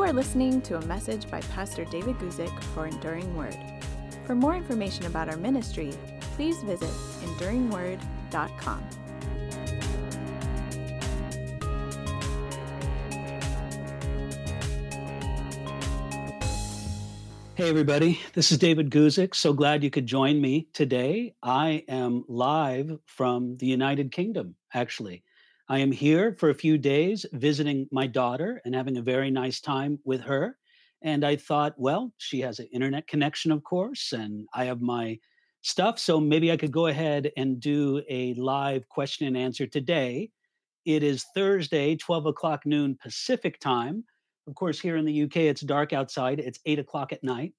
You are listening to a message by Pastor David Guzik for Enduring Word. For more information about our ministry, please visit enduringword.com. Hey, everybody. This is David Guzik. So glad you could join me today. I am live from the United Kingdom, actually. I am here for a few days visiting my daughter and having a very nice time with her. And I thought, well, she has an internet connection, of course, and I have my stuff. So maybe I could go ahead and do a live question and answer today. It is Thursday, 12 o'clock noon Pacific time. Of course, here in the UK, it's dark outside, it's eight o'clock at night.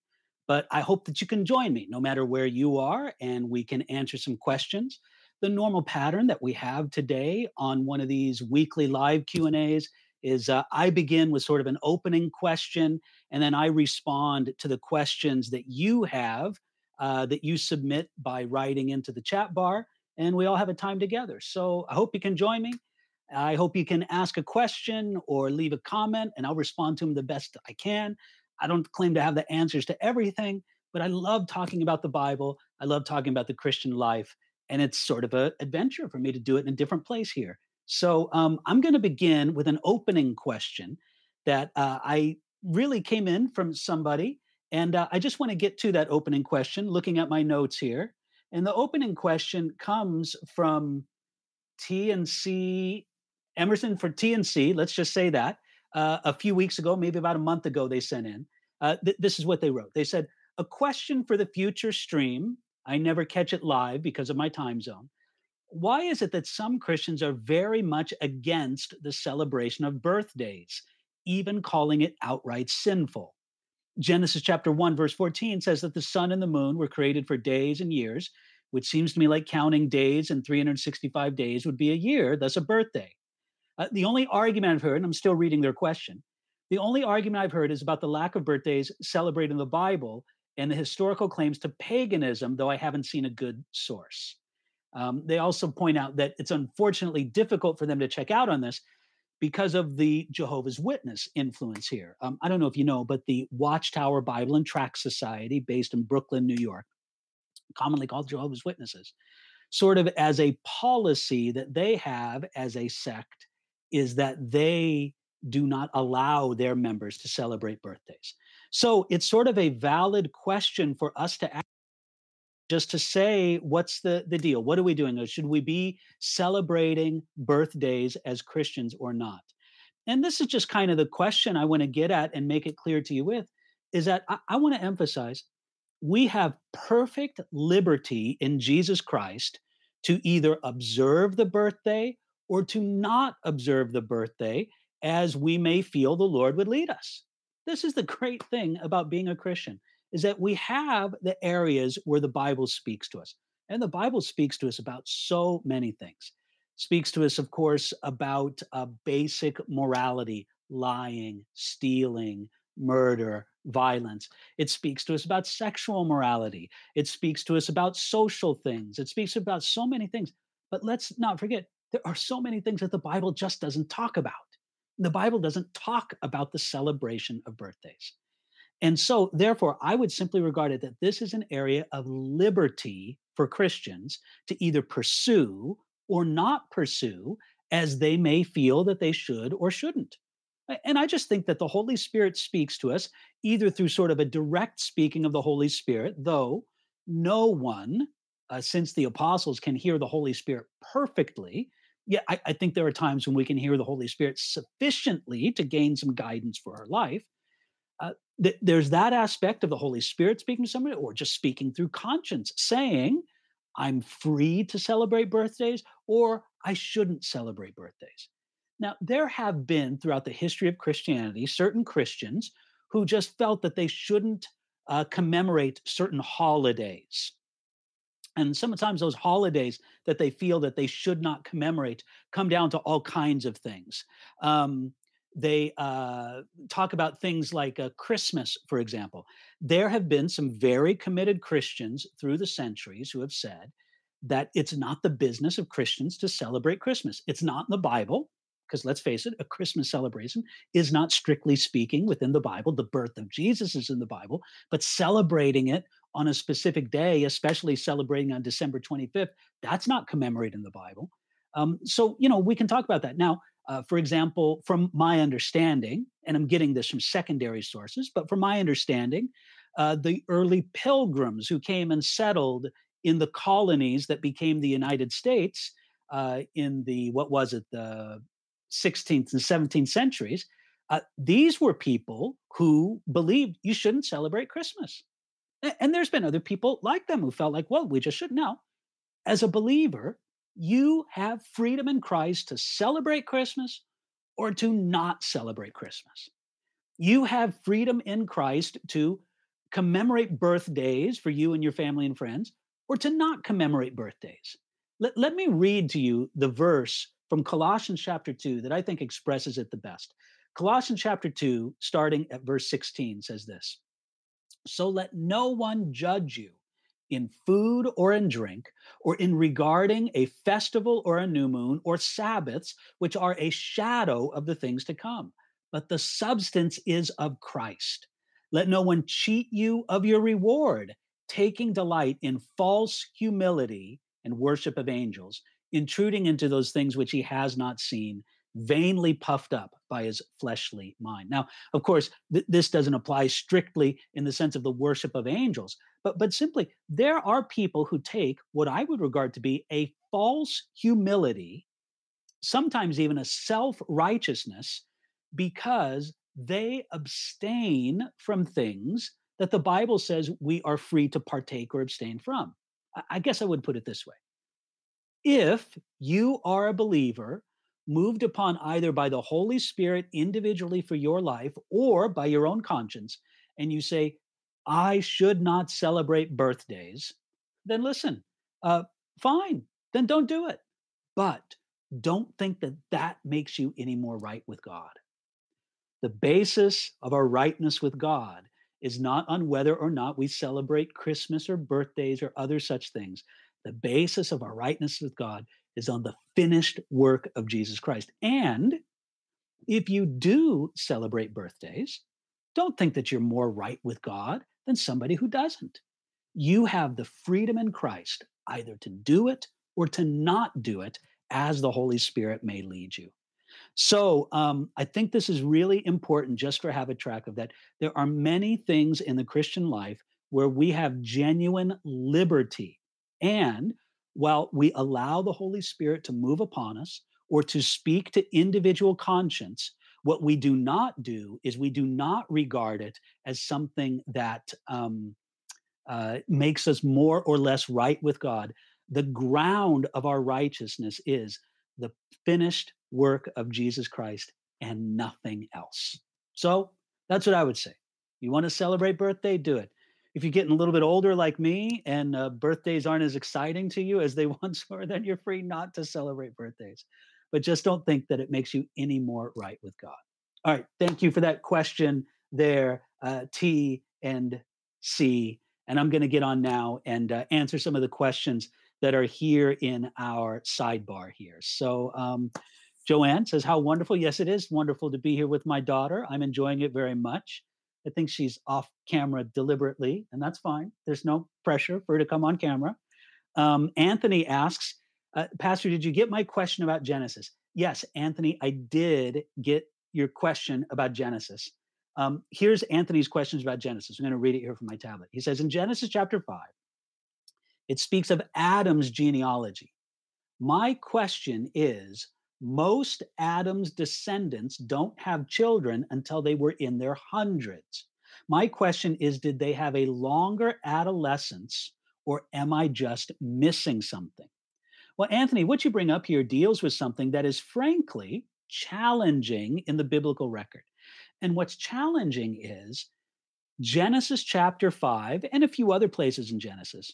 But I hope that you can join me no matter where you are and we can answer some questions the normal pattern that we have today on one of these weekly live Q and A's is uh, I begin with sort of an opening question, and then I respond to the questions that you have uh, that you submit by writing into the chat bar, and we all have a time together. So I hope you can join me. I hope you can ask a question or leave a comment, and I'll respond to them the best I can. I don't claim to have the answers to everything, but I love talking about the Bible. I love talking about the Christian life and it's sort of an adventure for me to do it in a different place here. So um, I'm going to begin with an opening question that uh, I really came in from somebody, and uh, I just want to get to that opening question. Looking at my notes here, and the opening question comes from TNC Emerson for TNC. Let's just say that uh, a few weeks ago, maybe about a month ago, they sent in. Uh, th- this is what they wrote. They said, "A question for the future stream I never catch it live because of my time zone. Why is it that some Christians are very much against the celebration of birthdays, even calling it outright sinful? Genesis chapter 1, verse 14 says that the sun and the moon were created for days and years, which seems to me like counting days and 365 days would be a year, thus a birthday. Uh, the only argument I've heard, and I'm still reading their question, the only argument I've heard is about the lack of birthdays celebrated in the Bible and the historical claims to paganism, though I haven't seen a good source. Um, they also point out that it's unfortunately difficult for them to check out on this because of the Jehovah's Witness influence here. Um, I don't know if you know, but the Watchtower Bible and Tract Society, based in Brooklyn, New York, commonly called Jehovah's Witnesses, sort of as a policy that they have as a sect, is that they do not allow their members to celebrate birthdays. So it's sort of a valid question for us to ask just to say what's the, the deal? What are we doing? Uh, should we be celebrating birthdays as christians or not? And this is just kind of the question i want to get at and make it clear to you with is that i, I want to emphasize we have perfect liberty in jesus christ to either observe the birthday or to not observe the birthday as we may feel the lord would lead us this is the great thing about being a Christian is that we have the areas where the Bible speaks to us. And the Bible speaks to us about so many things. Speaks to us, of course, about basic morality, lying, stealing, murder, violence. It speaks to us about sexual morality. It speaks to us about social things. It speaks about so many things. But let's not forget, there are so many things that the Bible just doesn't talk about the Bible doesn't talk about the celebration of birthdays. And so, therefore, I would simply regard it that this is an area of liberty for Christians to either pursue or not pursue as they may feel that they should or shouldn't. And I just think that the Holy Spirit speaks to us either through sort of a direct speaking of the Holy Spirit, though no one, uh, since the apostles, can hear the Holy Spirit perfectly yeah, I, I, think there are times when we can hear the Holy Spirit sufficiently to gain some guidance for our life. Uh, th- there's that aspect of the Holy Spirit speaking to somebody, or just speaking through conscience, saying, I'm free to celebrate birthdays, or I shouldn't celebrate birthdays. Now, there have been throughout the history of Christianity certain Christians who just felt that they shouldn't uh, commemorate certain holidays and sometimes those holidays that they feel that they should not commemorate come down to all kinds of things. Um, they uh, talk about things like uh, christmas for example. There have been some very committed christians through the centuries who have said that it's not the business of christians to celebrate christmas. It's not in the bible because let's face it, a Christmas celebration is not strictly speaking within the Bible. The birth of Jesus is in the Bible, but celebrating it on a specific day, especially celebrating on December 25th, that's not commemorated in the Bible. Um, so, you know, we can talk about that. Now, uh, for example, from my understanding, and I'm getting this from secondary sources, but from my understanding, uh, the early pilgrims who came and settled in the colonies that became the United States uh, in the, what was it, the 16th and 17th centuries, uh, these were people who believed you shouldn't celebrate Christmas. And there's been other people like them who felt like, well, we just shouldn't. Now, as a believer, you have freedom in Christ to celebrate Christmas or to not celebrate Christmas. You have freedom in Christ to commemorate birthdays for you and your family and friends or to not commemorate birthdays. Let, let me read to you the verse from Colossians chapter 2 that I think expresses it the best. Colossians chapter 2, starting at verse 16, says this So let no one judge you in food or in drink, or in regarding a festival or a new moon or Sabbaths, which are a shadow of the things to come. But the substance is of Christ. Let no one cheat you of your reward, taking delight in false humility and worship of angels, intruding into those things which he has not seen, vainly puffed up by his fleshly mind. Now, of course, th- this doesn't apply strictly in the sense of the worship of angels, but but simply there are people who take what I would regard to be a false humility, sometimes even a self-righteousness because they abstain from things that the Bible says we are free to partake or abstain from. I guess I would put it this way. If you are a believer moved upon either by the Holy Spirit individually for your life or by your own conscience, and you say, I should not celebrate birthdays, then listen, uh, fine, then don't do it. But don't think that that makes you any more right with God. The basis of our rightness with God is not on whether or not we celebrate Christmas or birthdays or other such things. The basis of our rightness with God is on the finished work of Jesus Christ. And if you do celebrate birthdays, don't think that you're more right with God than somebody who doesn't. You have the freedom in Christ either to do it or to not do it as the Holy Spirit may lead you. So um, I think this is really important just for have a track of that. There are many things in the Christian life where we have genuine liberty. And while we allow the Holy Spirit to move upon us or to speak to individual conscience, what we do not do is we do not regard it as something that um, uh, makes us more or less right with God. The ground of our righteousness is the finished work of Jesus Christ and nothing else. So that's what I would say. You want to celebrate birthday? Do it. If you're getting a little bit older like me and uh, birthdays aren't as exciting to you as they once were, then you're free not to celebrate birthdays but just don't think that it makes you any more right with God. All right. Thank you for that question there, uh, T and C. And I'm going to get on now and uh, answer some of the questions that are here in our sidebar here. So, um, Joanne says, How wonderful. Yes, it is wonderful to be here with my daughter. I'm enjoying it very much. I think she's off camera deliberately, and that's fine. There's no pressure for her to come on camera. Um, Anthony asks, uh, Pastor, did you get my question about Genesis? Yes, Anthony, I did get your question about Genesis. Um, here's Anthony's questions about Genesis. I'm going to read it here from my tablet. He says in Genesis chapter 5, it speaks of Adam's genealogy. My question is most Adam's descendants don't have children until they were in their hundreds. My question is did they have a longer adolescence or am I just missing something? Well, Anthony, what you bring up here deals with something that is frankly challenging in the biblical record. And what's challenging is Genesis chapter 5 and a few other places in Genesis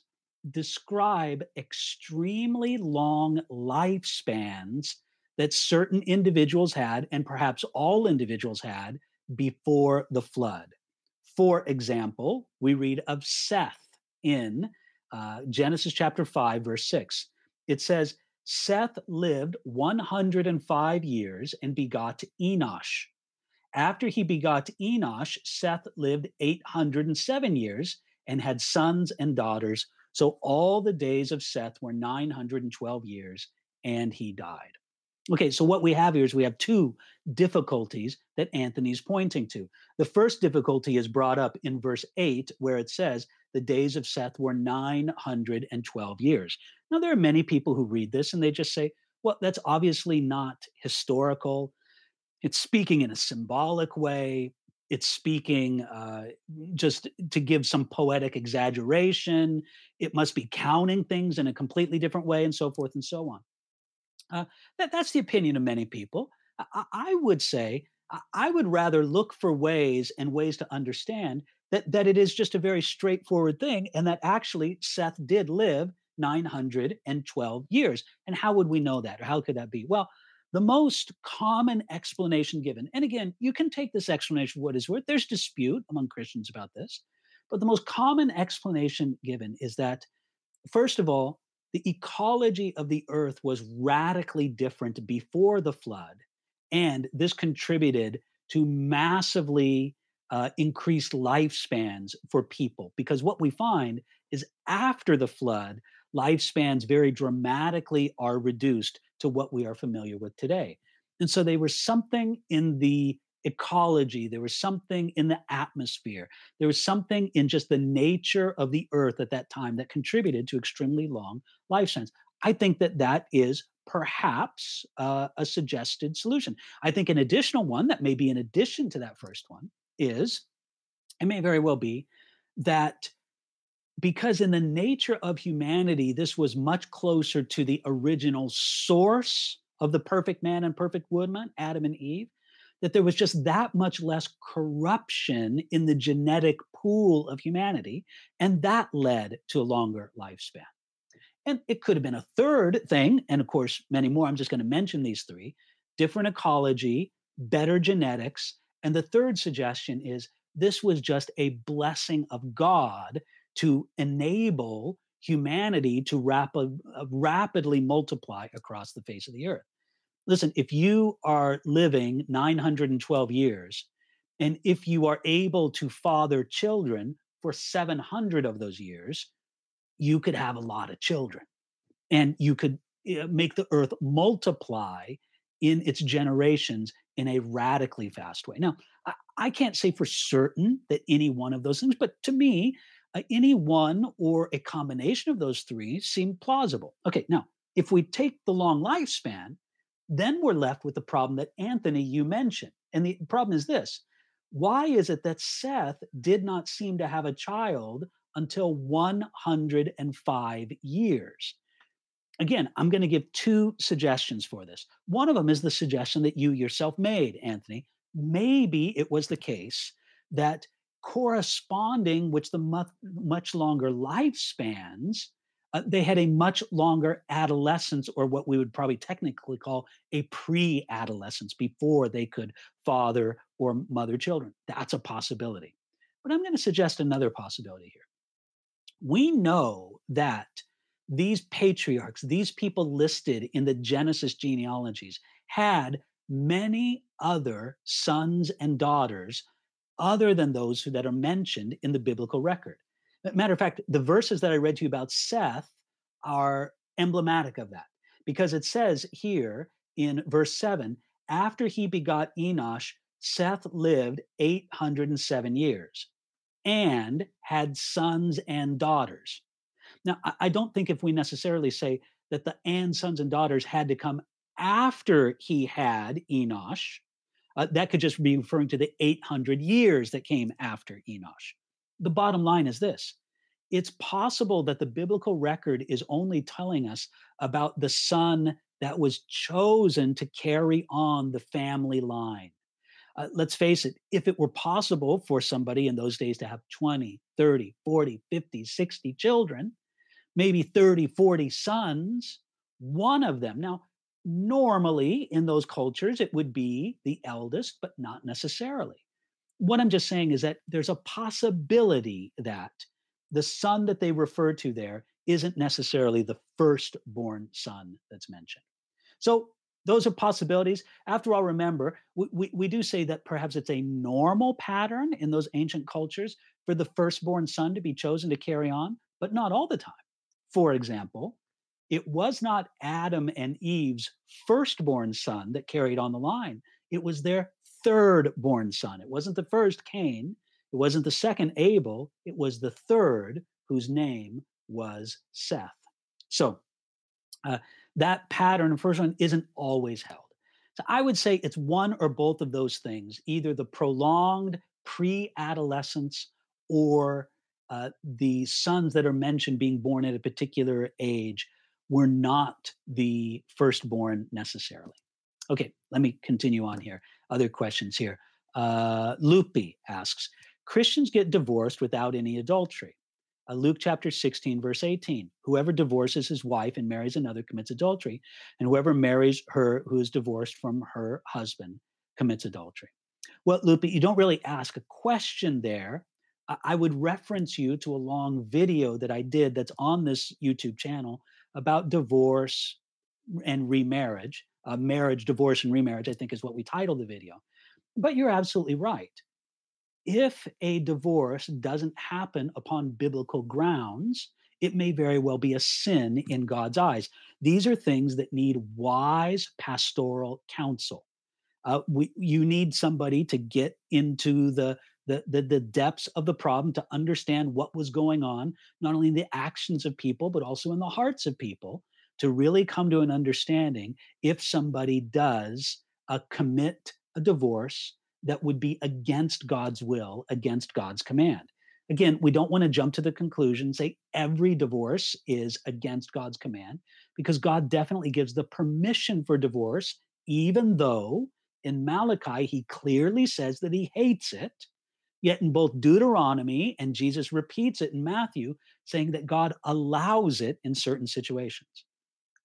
describe extremely long lifespans that certain individuals had, and perhaps all individuals had, before the flood. For example, we read of Seth in uh, Genesis chapter 5, verse 6 it says, Seth lived 105 years and begot Enosh. After he begot Enosh, Seth lived 807 years and had sons and daughters. So all the days of Seth were 912 years, and he died. Okay, so what we have here is we have two difficulties that Anthony's pointing to. The first difficulty is brought up in verse 8, where it says, The days of Seth were 912 years. Now, there are many people who read this and they just say, well, that's obviously not historical. It's speaking in a symbolic way. It's speaking uh, just to give some poetic exaggeration. It must be counting things in a completely different way, and so forth and so on. Uh, that, that's the opinion of many people. I, I would say I would rather look for ways and ways to understand that, that it is just a very straightforward thing and that actually Seth did live 912 years. And how would we know that? Or how could that be? Well, the most common explanation given, and again, you can take this explanation for what is worth. There's dispute among Christians about this, but the most common explanation given is that, first of all, the ecology of the earth was radically different before the flood. And this contributed to massively uh, increased lifespans for people. Because what we find is after the flood, lifespans very dramatically are reduced to what we are familiar with today. And so they were something in the ecology, there was something in the atmosphere, there was something in just the nature of the earth at that time that contributed to extremely long lifespans. I think that that is perhaps uh, a suggested solution. I think an additional one that may be in addition to that first one is it may very well be that because in the nature of humanity, this was much closer to the original source of the perfect man and perfect woman, Adam and Eve, that there was just that much less corruption in the genetic pool of humanity. And that led to a longer lifespan. And it could have been a third thing, and of course, many more. I'm just going to mention these three different ecology, better genetics. And the third suggestion is this was just a blessing of God to enable humanity to rapid, uh, rapidly multiply across the face of the earth. Listen, if you are living 912 years, and if you are able to father children for 700 of those years, you could have a lot of children. And you could uh, make the earth multiply in its generations in a radically fast way. Now, I, I can't say for certain that any one of those things, but to me, uh, any one or a combination of those three seem plausible. Okay, now, if we take the long lifespan, then we're left with the problem that Anthony, you mentioned. And the problem is this why is it that Seth did not seem to have a child until 105 years? Again, I'm going to give two suggestions for this. One of them is the suggestion that you yourself made, Anthony. Maybe it was the case that corresponding with the much, much longer lifespans, uh, they had a much longer adolescence, or what we would probably technically call a pre adolescence, before they could father or mother children. That's a possibility. But I'm going to suggest another possibility here. We know that these patriarchs, these people listed in the Genesis genealogies, had many other sons and daughters other than those who, that are mentioned in the biblical record. Matter of fact, the verses that I read to you about Seth are emblematic of that because it says here in verse 7 after he begot Enosh, Seth lived 807 years and had sons and daughters. Now, I don't think if we necessarily say that the and sons and daughters had to come after he had Enosh, uh, that could just be referring to the 800 years that came after Enosh. The bottom line is this it's possible that the biblical record is only telling us about the son that was chosen to carry on the family line. Uh, let's face it, if it were possible for somebody in those days to have 20, 30, 40, 50, 60 children, maybe 30, 40 sons, one of them. Now, Normally, in those cultures, it would be the eldest, but not necessarily. What I'm just saying is that there's a possibility that the son that they refer to there isn't necessarily the firstborn son that's mentioned. So those are possibilities. After all, remember, we, we, we, do say that perhaps it's a normal pattern in those ancient cultures for the firstborn son to be chosen to carry on, but not all the time. For example, it was not Adam and Eve's firstborn son that carried on the line, it was their third born son. It wasn't the first Cain, it wasn't the second Abel, it was the third whose name was Seth. So uh, that pattern, the first one, isn't always held. So I would say it's one or both of those things, either the prolonged pre adolescence or uh, the sons that are mentioned being born at a particular age were not the firstborn necessarily. Okay, let me continue on here. Other questions here. Uh, Lupi asks Christians get divorced without any adultery. Uh, Luke chapter 16, verse 18. Whoever divorces his wife and marries another commits adultery, and whoever marries her who is divorced from her husband commits adultery. Well, Lupi, you don't really ask a question there. I, I would reference you to a long video that I did that's on this YouTube channel about divorce and remarriage. Uh, marriage, divorce, and remarriage, I think is what we titled the video. But you're absolutely right if a divorce doesn't happen upon biblical grounds, it may very well be a sin in God's eyes. These are things that need wise pastoral counsel. Uh, we, you need somebody to get into the, the, the, the depths of the problem to understand what was going on, not only in the actions of people, but also in the hearts of people, to really come to an understanding if somebody does uh, commit a divorce that would be against God's will, against God's command. Again, we don't want to jump to the conclusion, say every divorce is against God's command, because God definitely gives the permission for divorce, even though in Malachi he clearly says that he hates it. Yet in both Deuteronomy and Jesus repeats it in Matthew, saying that God allows it in certain situations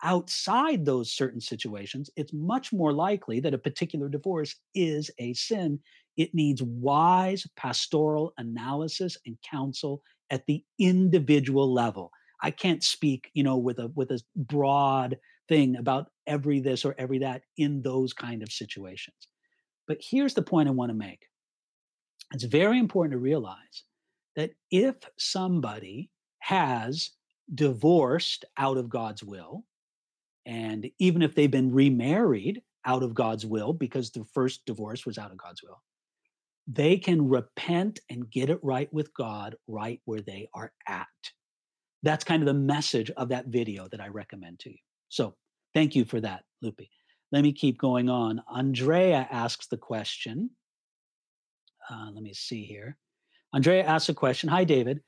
outside those certain situations, it's much more likely that a particular divorce is a sin. It needs wise pastoral analysis and counsel at the individual level. I can't speak, you know, with a with a broad thing about every this or every that in those kind of situations. But here's the point I want to make. It's very important to realize that if somebody has divorced out of God's will, and even if they've been remarried out of God's will, because the first divorce was out of God's will, they can repent and get it right with God right where they are at. That's kind of the message of that video that I recommend to you. So thank you for that, Lupi. Let me keep going on. Andrea asks the question. Uh, let me see here. Andrea asks a question Hi, David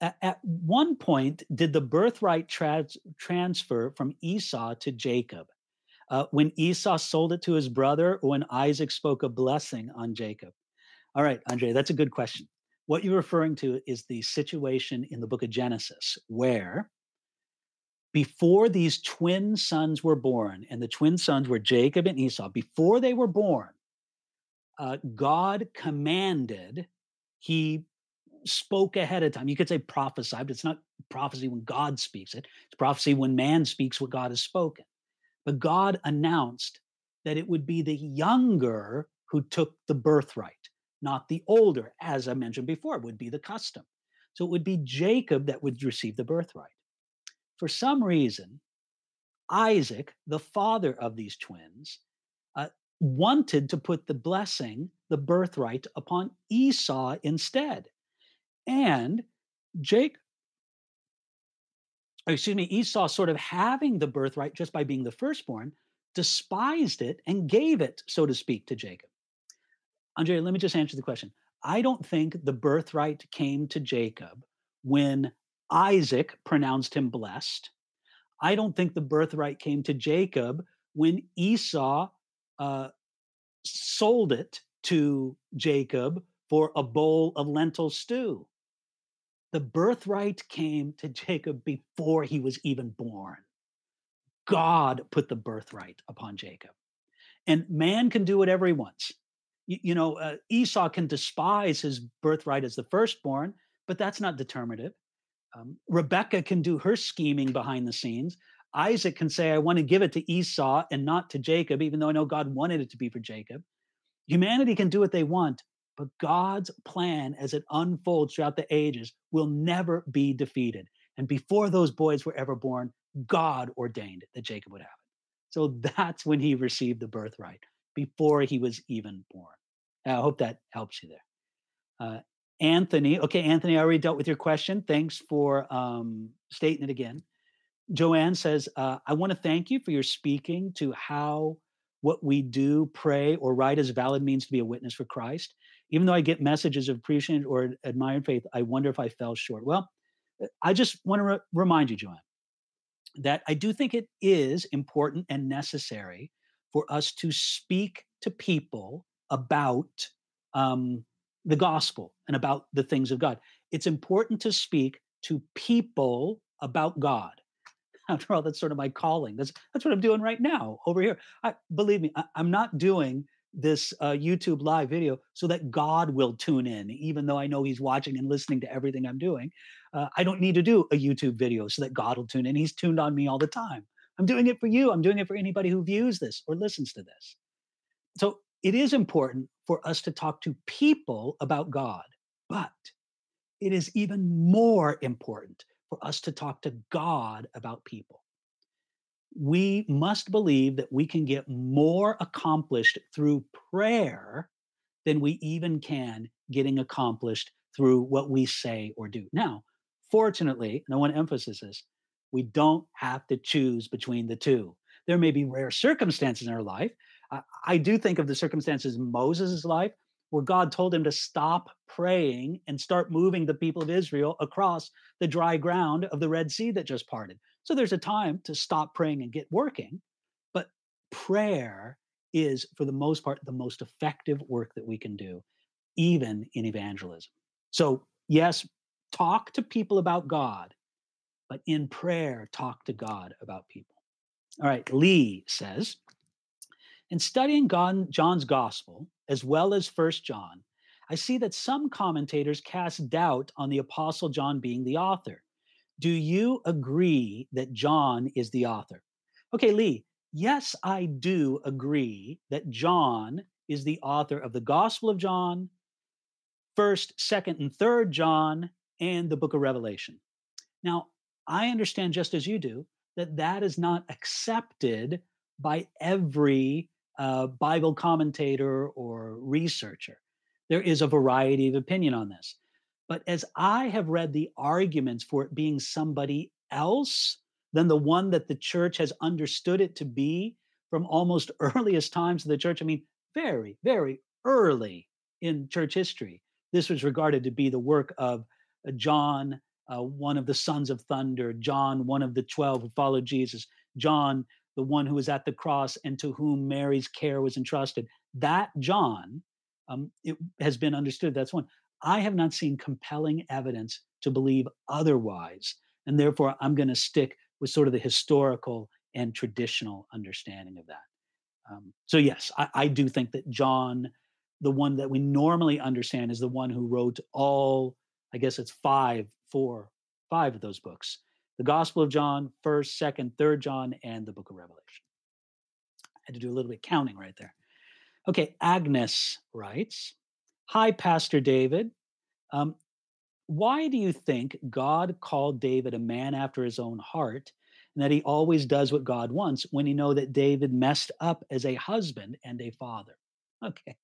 at, one point, did the birthright trans- transfer from Esau to Jacob? Uh, when Esau sold it to his brother, or when Isaac spoke a blessing on Jacob? All right, Andre, that's a good question. What you're referring to is the situation in the book of Genesis where before these twin sons were born, and the twin sons were Jacob and Esau, before they were born, uh, God commanded, he spoke ahead of time. You could say prophesied, but it's not prophecy when God speaks it. It's prophecy when man speaks what God has spoken. But God announced that it would be the younger who took the birthright, not the older, as I mentioned before, would be the custom. So it would be Jacob that would receive the birthright. For some reason, Isaac, the father of these twins, uh, wanted to put the blessing, the birthright, upon Esau instead. And Jake, excuse me, Esau sort of having the birthright just by being the firstborn, despised it and gave it, so to speak, to Jacob. Andrea, let me just answer the question. I don't think the birthright came to Jacob when Isaac pronounced him blessed. I don't think the birthright came to Jacob when Esau uh, sold it to Jacob for a bowl of lentil stew. The birthright came to Jacob before he was even born. God put the birthright upon Jacob. And man can do whatever he wants. You, you know, uh, Esau can despise his birthright as the firstborn, but that's not determinative. Um, Rebecca can do her scheming behind the scenes. Isaac can say, I want to give it to Esau and not to Jacob, even though I know God wanted it to be for Jacob. Humanity can do what they want, but God's plan as it unfolds throughout the ages will never be defeated. And before those boys were ever born, God ordained that Jacob would have it. So that's when he received the birthright, before he was even born. I hope that helps you there. Uh, Anthony, okay, Anthony, I already dealt with your question. Thanks for um, stating it again. Joanne says, uh, I want to thank you for your speaking to how what we do, pray, or write as valid means to be a witness for Christ. Even though I get messages of appreciation or admired faith, I wonder if I fell short. Well, uh, I just want to re- remind you, Joanne, that I do think it is important and necessary for us to speak to people about um, the gospel and about the things of God. It's important to speak to people about God. After all, that's sort of my calling. That's that's what I'm doing right now over here. I believe me, I, am not doing this uh, YouTube live video so that God will tune in, even though I know He's watching and listening to everything I'm doing. Uh, I don't need to do a YouTube video so that God will tune in. He's tuned on me all the time. I'm doing it for you. I'm doing it for anybody who views this or listens to this. So it is important for us to talk to people about God, but it is even more important for us to talk to God about people. We must believe that we can get more accomplished through prayer than we even can getting accomplished through what we say or do. Now, fortunately, and I want to emphasize this, we don't have to choose between the two. There may be rare circumstances in our life I, do think of the circumstances in Moses' life where God told him to stop praying and start moving the people of Israel across the dry ground of the Red Sea that just parted. So there's a time to stop praying and get working. But prayer is, for the most part, the most effective work that we can do, even in evangelism. So, yes, talk to people about God, but in prayer, talk to God about people. All right, Lee says, in studying John's gospel, as well as First John, I see that some commentators cast doubt on the Apostle John being the author. Do you agree that John is the author? Okay, Lee, yes, I do agree that John is the author of the Gospel of John, 1st, 2nd, and 3rd John, and the book of Revelation. Now, I understand just as you do that that is not accepted by every uh, Bible commentator or researcher. There is a variety of opinion on this. But as I have read the arguments for it being somebody else than the one that the church has understood it to be from almost earliest times of the church, I mean, very, very early in church history, this was regarded to be the work of uh, John, uh, one of the sons of thunder, John, one of the 12 who followed Jesus, John, the one who was at the cross and to whom Mary's care was entrusted. That John um, it has been understood. That's one. I have not seen compelling evidence to believe otherwise. And therefore, I'm going to stick with sort of the historical and traditional understanding of that. Um, so, yes, I, I do think that John, the one that we normally understand, is the one who wrote all, I guess it's five, four, five of those books the Gospel of John, 1st, 2nd, 3rd John, and the book of Revelation. I had to do a little bit counting right there. Okay, Agnes writes Hi, Pastor David. Um, why do you think God called David a man after his own heart and that he always does what God wants when you know that David messed up as a husband and a father? Okay.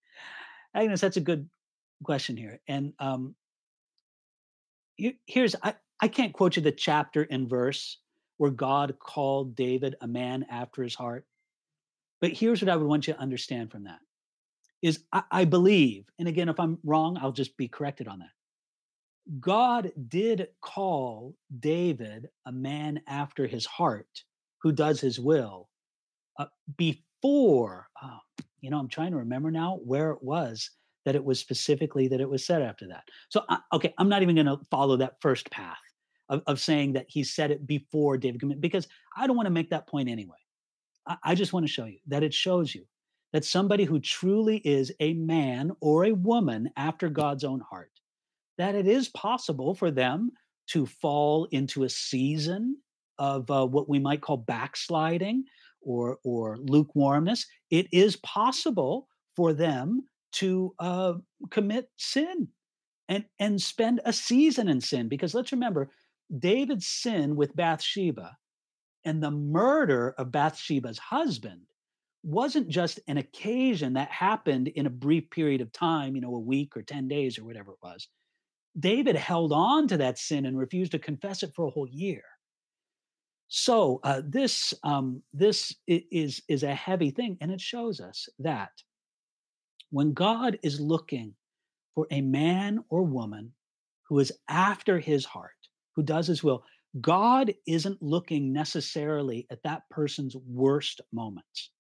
Agnes, that's a good question here. And um, here's, I, I can't quote you the chapter and verse where God called David a man after his heart. But here's what I would want you to understand from that is I, I believe, and again, if I'm wrong, I'll just be corrected on that. God did call David a man after his heart who does his will uh, before, oh, you know, I'm trying to remember now where it was that it was specifically that it was said after that. So, uh, okay, I'm not even going to follow that first path of, of saying that he said it before David committed, because I don't want to make that point anyway. I, I just want to show you that it shows you that somebody who truly is a man or a woman after God's own heart, that it is possible for them to fall into a season of uh, what we might call backsliding or or lukewarmness. It is possible for them to uh, commit sin and and spend a season in sin because let's remember David's sin with Bathsheba and the murder of Bathsheba's husband wasn't just an occasion that happened in a brief period of time, you know, a week or 10 days or whatever it was. David held on to that sin and refused to confess it for a whole year. So uh, this um, this is is a heavy thing, and it shows us that when God is looking for a man or woman who is after His heart, who does His will, God isn't looking necessarily at that person's worst moments.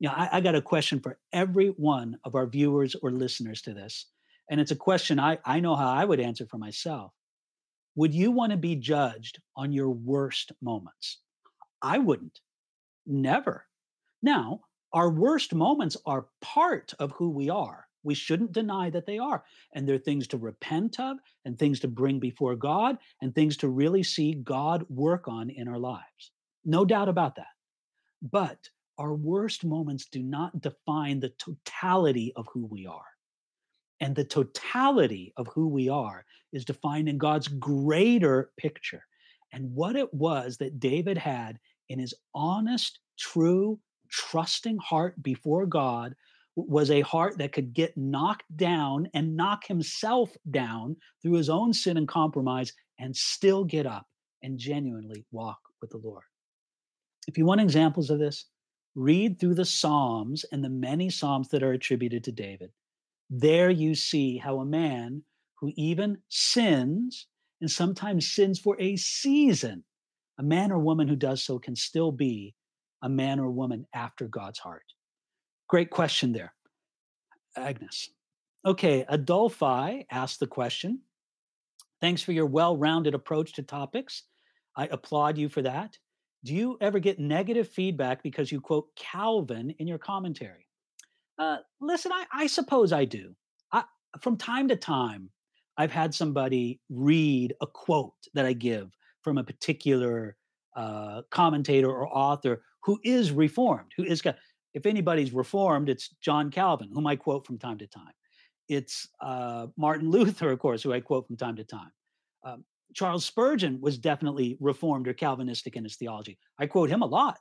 You know, I, I got a question for every one of our viewers or listeners to this, and it's a question I I know how I would answer for myself would you want to be judged on your worst moments? I wouldn't. Never. Now, our worst moments are part of who we are. We shouldn't deny that they are. And they're things to repent of, and things to bring before God, and things to really see God work on in our lives. No doubt about that. But our worst moments do not define the totality of who we are. And the totality of who we are is defined in God's greater picture. And what it was that David had in his honest, true, trusting heart before God was a heart that could get knocked down and knock himself down through his own sin and compromise and still get up and genuinely walk with the Lord. If you want examples of this, read through the Psalms and the many Psalms that are attributed to David. There you see how a man who even sins and sometimes sins for a season, a man or woman who does so can still be a man or woman after God's heart. Great question there, Agnes. Okay, Adolphi asked the question. Thanks for your well rounded approach to topics. I applaud you for that. Do you ever get negative feedback because you quote Calvin in your commentary? Uh, listen, I, I suppose I do. I, from time to time, I've had somebody read a quote that I give from a particular uh, commentator or author who is reformed, who is, if anybody's reformed, it's John Calvin, whom I quote from time to time. It's uh, Martin Luther, of course, who I quote from time to time. Um, Charles Spurgeon was definitely reformed or Calvinistic in his theology. I quote him a lot.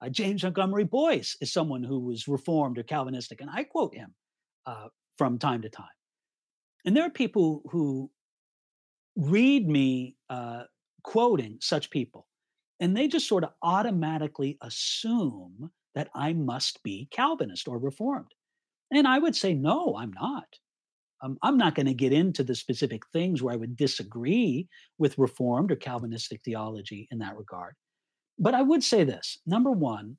Uh, James Montgomery Boice is someone who was reformed or Calvinistic, and I quote him uh, from time to time. And there are people who read me uh, quoting such people, and they just sort of automatically assume that I must be Calvinist or Reformed. And I would say, no, I'm not. Um, I'm not going to get into the specific things where I would disagree with Reformed or Calvinistic theology in that regard. But I would say this number one,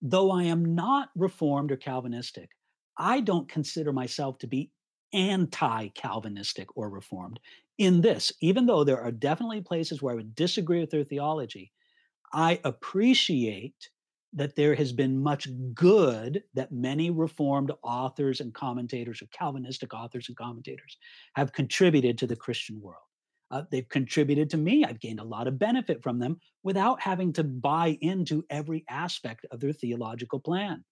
though I am not Reformed or Calvinistic, I don't consider myself to be anti Calvinistic or Reformed in this. Even though there are definitely places where I would disagree with their theology, I appreciate that there has been much good that many Reformed authors and commentators, or Calvinistic authors and commentators, have contributed to the Christian world. Uh, they've contributed to me. I've gained a lot of benefit from them without having to buy into every aspect of their theological plan.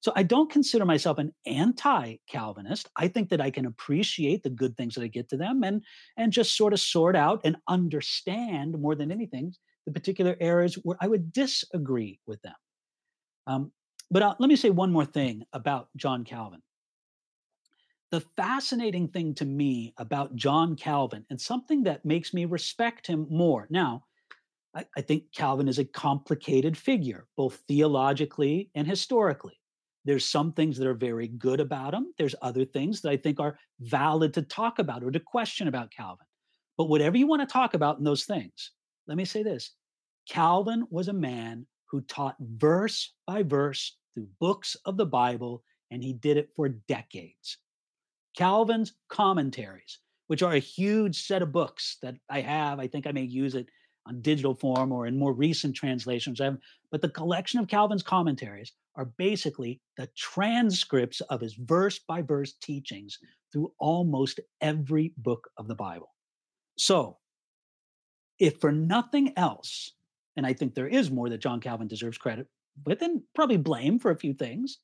So I don't consider myself an anti-Calvinist. I think that I can appreciate the good things that I get to them and and just sort of sort out and understand more than anything the particular areas where I would disagree with them. Um, but uh, let me say one more thing about John Calvin. The fascinating thing to me about John Calvin and something that makes me respect him more. Now, I, I think Calvin is a complicated figure, both theologically and historically. There's some things that are very good about him. There's other things that I think are valid to talk about or to question about Calvin. But whatever you want to talk about in those things, let me say this Calvin was a man who taught verse by verse through books of the Bible, and he did it for decades. Calvin's commentaries, which are a huge set of books that I have, I think I may use it on digital form or in more recent translations. But the collection of Calvin's commentaries are basically the transcripts of his verse by verse teachings through almost every book of the Bible. So, if for nothing else, and I think there is more that John Calvin deserves credit, but then probably blame for a few things.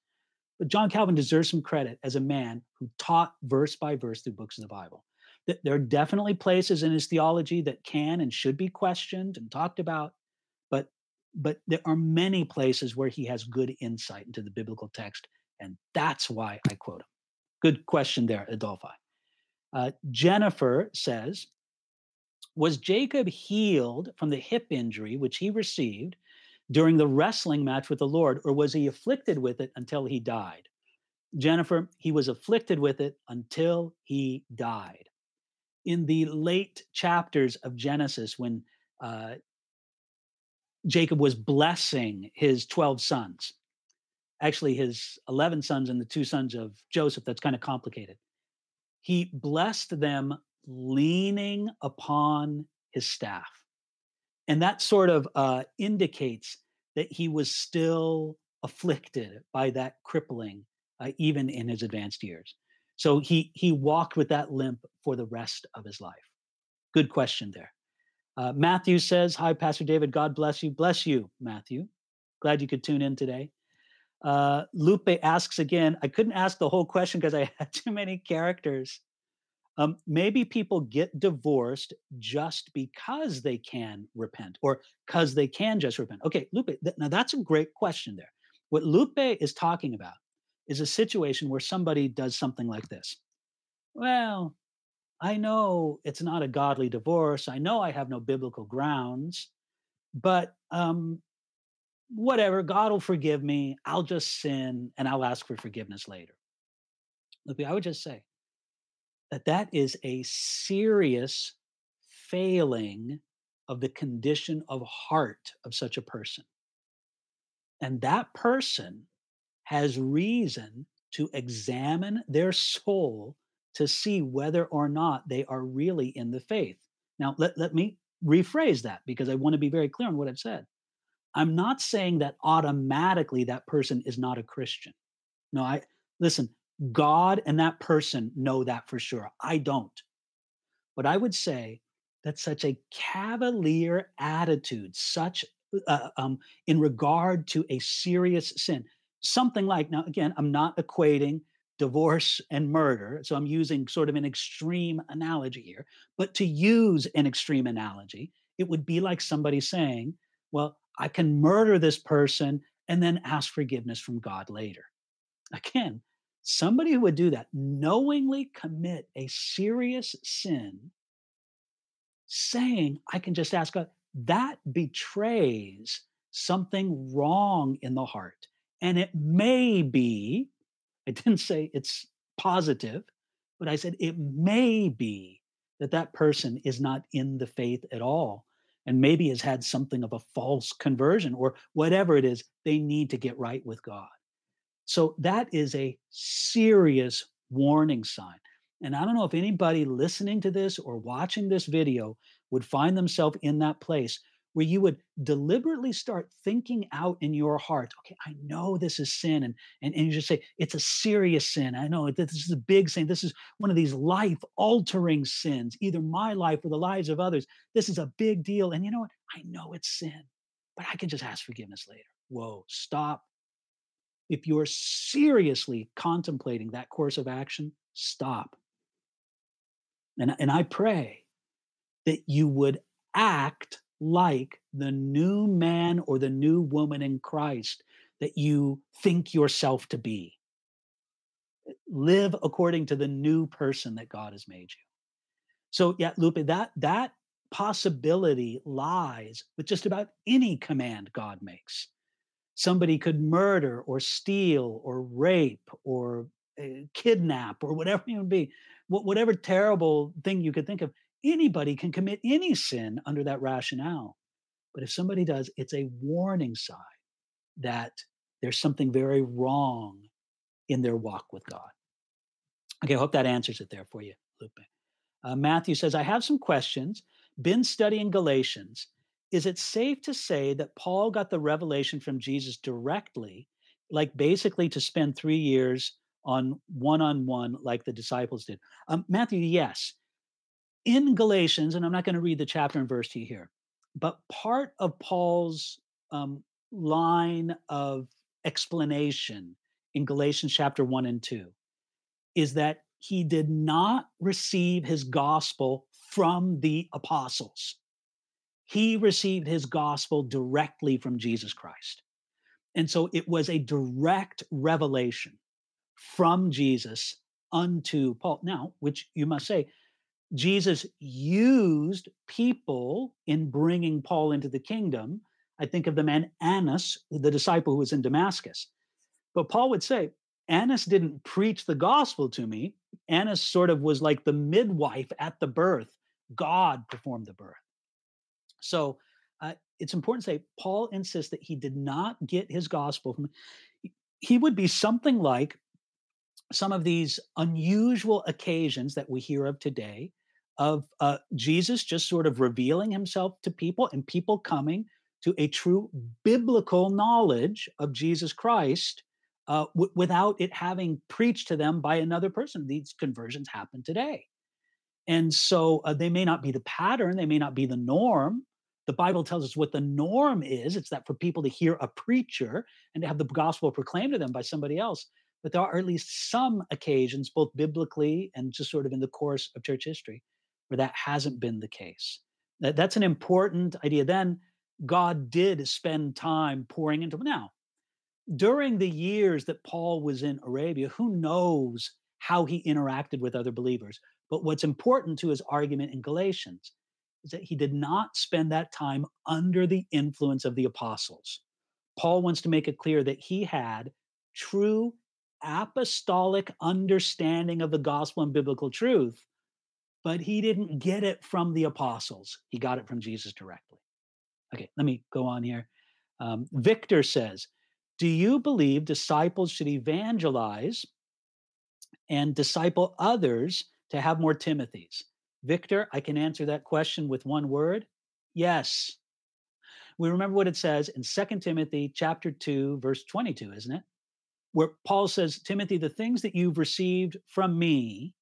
But John Calvin deserves some credit as a man who taught verse by verse through books of the Bible. There are definitely places in his theology that can and should be questioned and talked about, but but there are many places where he has good insight into the biblical text, and that's why I quote him. Good question there, Adolphi. Uh, Jennifer says, was Jacob healed from the hip injury which he received during the wrestling match with the Lord, or was he afflicted with it until he died? Jennifer, he was afflicted with it until he died. In the late chapters of Genesis, when uh, Jacob was blessing his 12 sons, actually his 11 sons and the two sons of Joseph, that's kind of complicated. He blessed them leaning upon his staff. And that sort of uh, indicates that he was still afflicted by that crippling, uh, even in his advanced years. So he he walked with that limp for the rest of his life. Good question there. Uh, Matthew says, "Hi, Pastor David. God bless you. Bless you, Matthew. Glad you could tune in today." Uh, Lupe asks again. I couldn't ask the whole question because I had too many characters. Um, maybe people get divorced just because they can repent or because they can just repent. Okay, Lupe, th- now that's a great question there. What Lupe is talking about is a situation where somebody does something like this. Well, I know it's not a godly divorce. I know I have no biblical grounds, but um, whatever, God will forgive me. I'll just sin and I'll ask for forgiveness later. Lupe, I would just say, that that is a serious failing of the condition of heart of such a person. And that person has reason to examine their soul to see whether or not they are really in the faith. Now, let, let me rephrase that because I want to be very clear on what I've said. I'm not saying that automatically that person is not a Christian. No, I listen, God and that person know that for sure. I don't. But I would say that such a cavalier attitude, such uh, um, in regard to a serious sin, something like now again, I'm not equating divorce and murder, so I'm using sort of an extreme analogy here. But to use an extreme analogy, it would be like somebody saying, "Well, I can murder this person and then ask forgiveness from God later." Again, somebody who would do that knowingly commit a serious sin saying i can just ask god that betrays something wrong in the heart. And it may be i didn't say it's positive but i said it may be that that person is not in the faith at all and maybe has had something of a false conversion or whatever it is they need to get right with god so that is a serious warning sign. And I don't know if anybody listening to this or watching this video would find themselves in that place where you would deliberately start thinking out in your heart, okay, I know this is sin. And, and, and you just say, it's a serious sin. I know this is a big sin. This is one of these life altering sins, either my life or the lives of others. This is a big deal. And you know what? I know it's sin, but I can just ask forgiveness later. Whoa, stop if you're seriously contemplating that course of action, stop. And, and I pray that you would act like the new man or the new woman in Christ that you think yourself to be. Live according to the new person that God has made you. So yeah, Lupe, that that possibility lies with just about any command God makes somebody could murder or steal or rape or uh, kidnap or whatever it would be, whatever terrible thing you could think of, anybody can commit any sin under that rationale. But if somebody does, it's a warning sign that there's something very wrong in their walk with God. Okay, I hope that answers it there for you, Lupe. Uh, Matthew says, I have some questions. Been studying Galatians is it safe to say that Paul got the revelation from Jesus directly, like basically to spend three years on one on one, like the disciples did? Um, Matthew, yes. in Galatians, and I'm not going to read the chapter and verse to you here, but part of Paul's um, line of explanation in Galatians chapter 1 and 2 is that he did not receive his gospel from the apostles. He received his gospel directly from Jesus Christ. And so it was a direct revelation from Jesus unto Paul. Now, which you must say, Jesus used people in bringing Paul into the kingdom. I think of the man Annas, the disciple who was in Damascus. But Paul would say, Annas didn't preach the gospel to me. Annas sort of was like the midwife at the birth. God performed the birth. So uh, it's important to say Paul insists that he did not get his gospel from. He would be something like some of these unusual occasions that we hear of today of uh, Jesus just sort of revealing himself to people and people coming to a true biblical knowledge of Jesus Christ uh, w- without it having preached to them by another person. These conversions happen today. And so uh, they may not be the pattern, they may not be the norm. The Bible tells us what the norm is it's that for people to hear a preacher and to have the gospel proclaimed to them by somebody else. But there are at least some occasions, both biblically and just sort of in the course of church history, where that hasn't been the case. That, that's an important idea. Then God did spend time pouring into now during the years that Paul was in Arabia, who knows how he interacted with other believers? But what's important to his argument in Galatians that he did not spend that time under the influence of the apostles. Paul wants to make it clear that he had true apostolic understanding of the gospel and biblical truth, but he didn't get it from the apostles. He got it from Jesus directly. Okay, let me go on here. Um, Victor says, do you believe disciples should evangelize and disciple others to have more Timothys? Victor, I can answer that question with one word yes. We remember what it says in 2 Timothy chapter 2 verse 22, isn't it? Where Paul says, "Timothy, the things that you've received from me,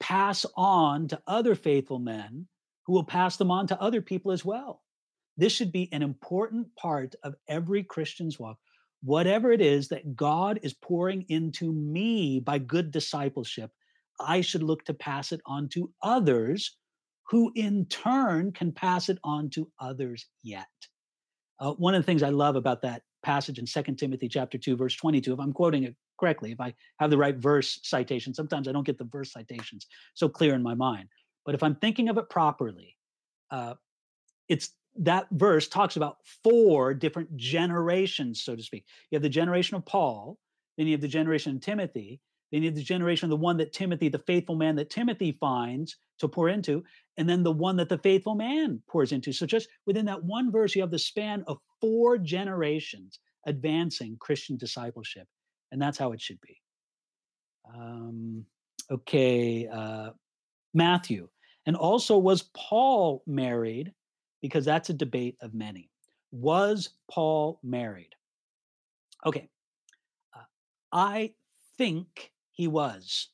pass on to other faithful men who will pass them on to other people as well." This should be an important part of every Christian's walk. Whatever it is that God is pouring into me by good discipleship, I should look to pass it on to others who in turn can pass it on to others yet. Uh, one of the things I love about that passage in 2 Timothy chapter 2 verse 22 if I'm quoting it correctly if I have the right verse citation sometimes I don't get the verse citations so clear in my mind but if I'm thinking of it properly uh, it's that verse talks about four different generations, so to speak. You have the generation of Paul, then you have the generation of Timothy, then need the generation of the one that Timothy, the faithful man that Timothy finds to pour into, and then the one that the faithful man pours into. So just within that one verse, you have the span of four generations advancing Christian discipleship. And that's how it should be. Um, okay, uh, Matthew. And also, was Paul married because that's a debate of many. Was Paul married? Okay. Uh, I think he was.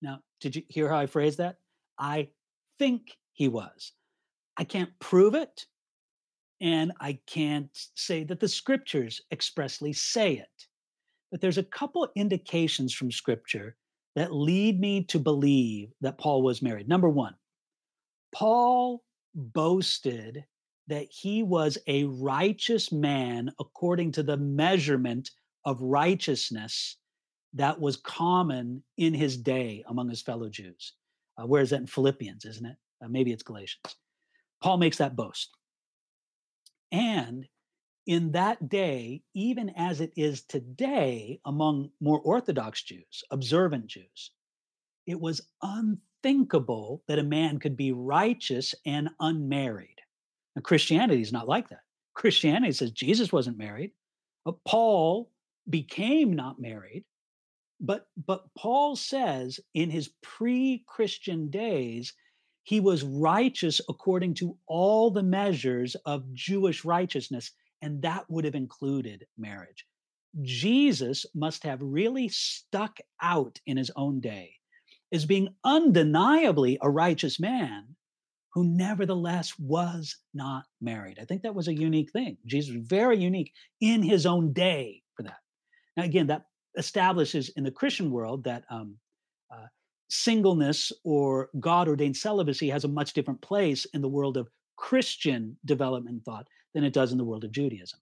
Now, did you hear how I phrased that? I think he was. I can't prove it, and I can't say that the scriptures expressly say it. But there's a couple indications from scripture that lead me to believe that Paul was married. Number one, Paul boasted that he was a righteous man according to the measurement of righteousness that was common in his day among his fellow Jews. Uh, where is that in Philippians, isn't it? Uh, maybe it's Galatians. Paul makes that boast. And in that day, even as it is today among more Orthodox Jews, observant Jews, it was unthinkable that a man could be righteous and unmarried. Now, Christianity is not like that. Christianity says Jesus wasn't married. But Paul became not married. But, but Paul says in his pre Christian days, he was righteous according to all the measures of Jewish righteousness, and that would have included marriage. Jesus must have really stuck out in his own day as being undeniably a righteous man who nevertheless was not married. I think that was a unique thing. Jesus was very unique in his own day for that. Now, again, that establishes in the Christian world that um, uh, singleness or God ordained celibacy has a much different place in the world of Christian development thought than it does in the world of Judaism.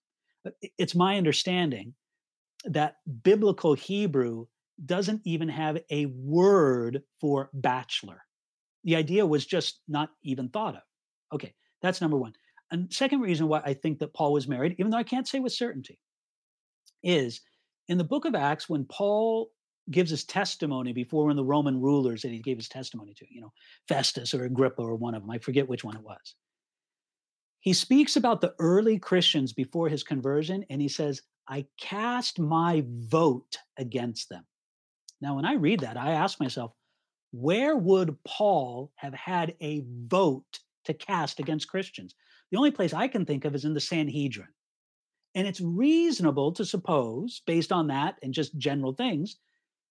It's my understanding that biblical Hebrew doesn't even have a word for bachelor. The idea was just not even thought of. Okay, that's number one. And second reason why I think that Paul was married, even though I can't say with certainty, is in the book of Acts, when Paul gives his testimony before one of the Roman rulers that he gave his testimony to, you know, Festus or Agrippa or one of them, I forget which one it was. He speaks about the early Christians before his conversion, and he says, I cast my vote against them. Now, when I read that, I ask myself, where would Paul have had a vote to cast against Christians? The only place I can think of is in the Sanhedrin. And it's reasonable to suppose, based on that and just general things,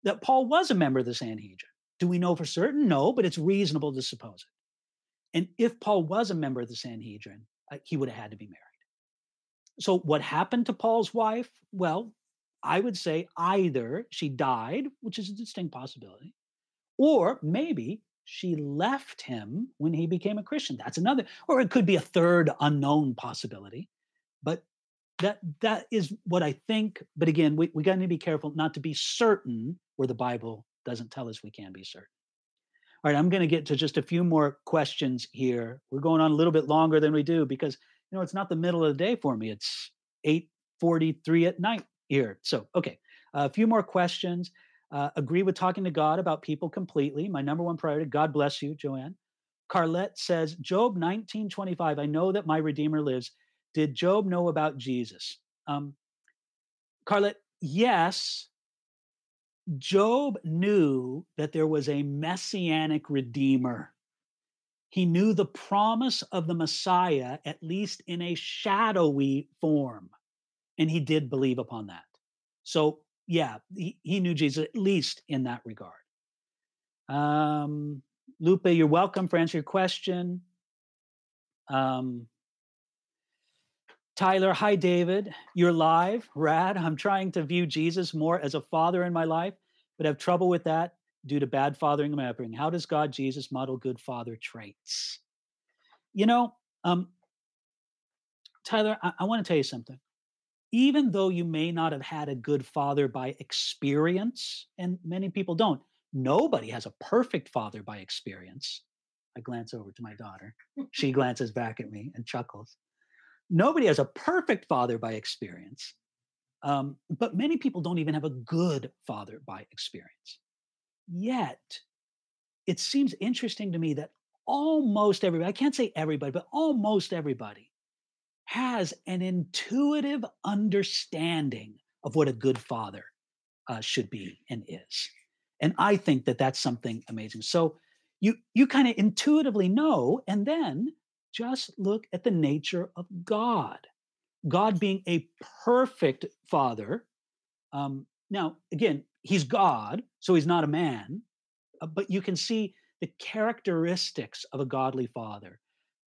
that Paul was a member of the Sanhedrin. Do we know for certain? No, but it's reasonable to suppose it. And if Paul was a member of the Sanhedrin, uh, he would have had to be married. So, what happened to Paul's wife? Well, I would say either she died, which is a distinct possibility, or maybe she left him when he became a Christian. That's another, or it could be a third unknown possibility. But that that is what I think. But again, we, we got to be careful not to be certain where the Bible doesn't tell us we can be certain. All right, I'm going to get to just a few more questions here. We're going on a little bit longer than we do because you know it's not the middle of the day for me. It's 8:43 at night here. So, okay, a few more questions. Uh, agree with talking to God about people completely. My number one priority. God bless you, Joanne. Carlette says, Job 19:25. I know that my Redeemer lives. Did Job know about Jesus? Um, Carlette, yes. Job knew that there was a messianic redeemer. He knew the promise of the Messiah, at least in a shadowy form. And he did believe upon that. So, yeah, he, he knew Jesus, at least in that regard. Um, Lupe, you're welcome for answering your question. Um, Tyler, hi, David. You're live. Rad. I'm trying to view Jesus more as a father in my life, but have trouble with that due to bad fathering in my upbringing. How does God, Jesus, model good father traits? You know, um, Tyler, I, I want to tell you something. Even though you may not have had a good father by experience, and many people don't, nobody has a perfect father by experience. I glance over to my daughter. She glances back at me and chuckles nobody has a perfect father by experience, um, but many people don't even have a good father by experience. Yet, it seems interesting to me that almost everybody, I can't say everybody, but almost everybody has an intuitive understanding of what a good father uh, should be and is. And I think that that's something amazing. So you you kind of intuitively know, and then just look at the nature of God. God being a perfect father. Um, now, again, he's God, so he's not a man, uh, but you can see the characteristics of a godly father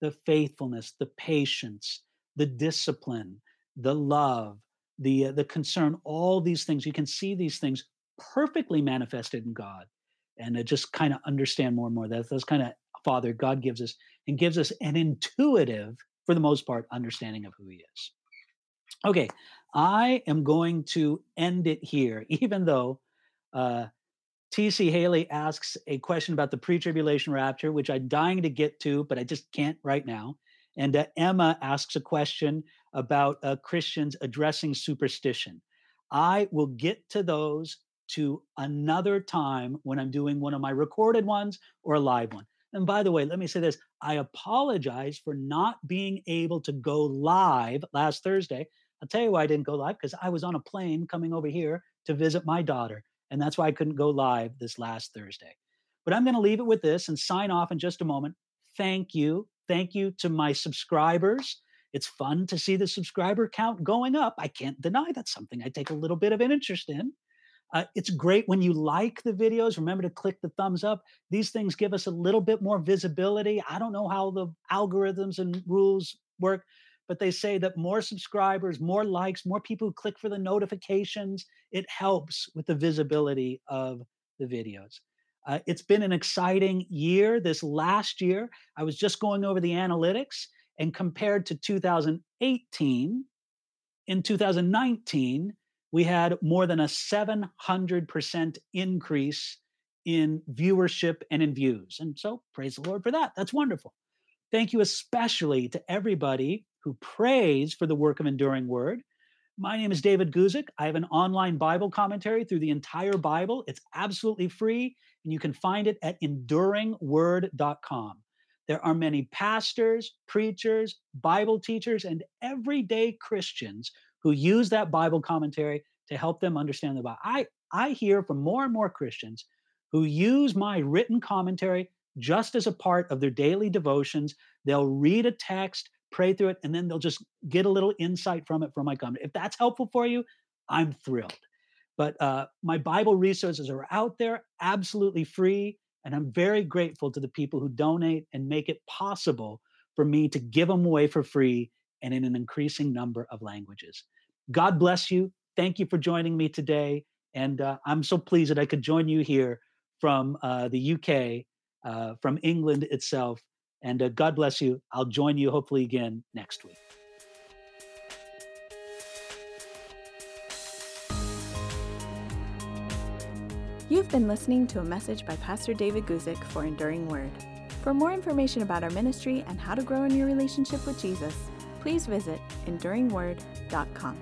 the faithfulness, the patience, the discipline, the love, the, uh, the concern, all these things. You can see these things perfectly manifested in God and uh, just kind of understand more and more that those kind of father God gives us and gives us an intuitive, for the most part, understanding of who he is. Okay, I am going to end it here, even though uh, TC Haley asks a question about the pre tribulation rapture, which I'm dying to get to, but I just can't right now. And uh, Emma asks a question about uh, Christians addressing superstition. I will get to those to another time when I'm doing one of my recorded ones or a live one. And by the way, let me say this I apologize for not being able to go live last Thursday. I'll tell you why I didn't go live because I was on a plane coming over here to visit my daughter. And that's why I couldn't go live this last Thursday. But I'm going to leave it with this and sign off in just a moment. Thank you. Thank you to my subscribers. It's fun to see the subscriber count going up. I can't deny that's something I take a little bit of an interest in. Uh, it's great when you like the videos. Remember to click the thumbs up. These things give us a little bit more visibility. I don't know how the algorithms and rules work, but they say that more subscribers, more likes, more people who click for the notifications, it helps with the visibility of the videos. Uh, it's been an exciting year. This last year, I was just going over the analytics, and compared to 2018, in 2019, we had more than a 700% increase in viewership and in views. And so, praise the Lord for that. That's wonderful. Thank you especially to everybody who prays for the work of Enduring Word. My name is David Guzik. I have an online Bible commentary through the entire Bible. It's absolutely free, and you can find it at enduringword.com. There are many pastors, preachers, Bible teachers, and everyday Christians who use that Bible commentary to help them understand the Bible. I, I hear from more and more Christians who use my written commentary just as a part of their daily devotions. They'll read a text, pray through it, and then they'll just get a little insight from it from my comment. If that's helpful for you, I'm thrilled. But uh, my Bible resources are out there, absolutely free. And I'm very grateful to the people who donate and make it possible for me to give them away for free and in an increasing number of languages. God bless you. Thank you for joining me today. And uh, I'm so pleased that I could join you here from uh, the UK, uh, from England itself, and uh, God bless you. I'll join you hopefully again next week. You've been listening to a message by Pastor David Guzik for Enduring Word. For more information about our ministry and how to grow in your relationship with Jesus, please visit enduringword.com.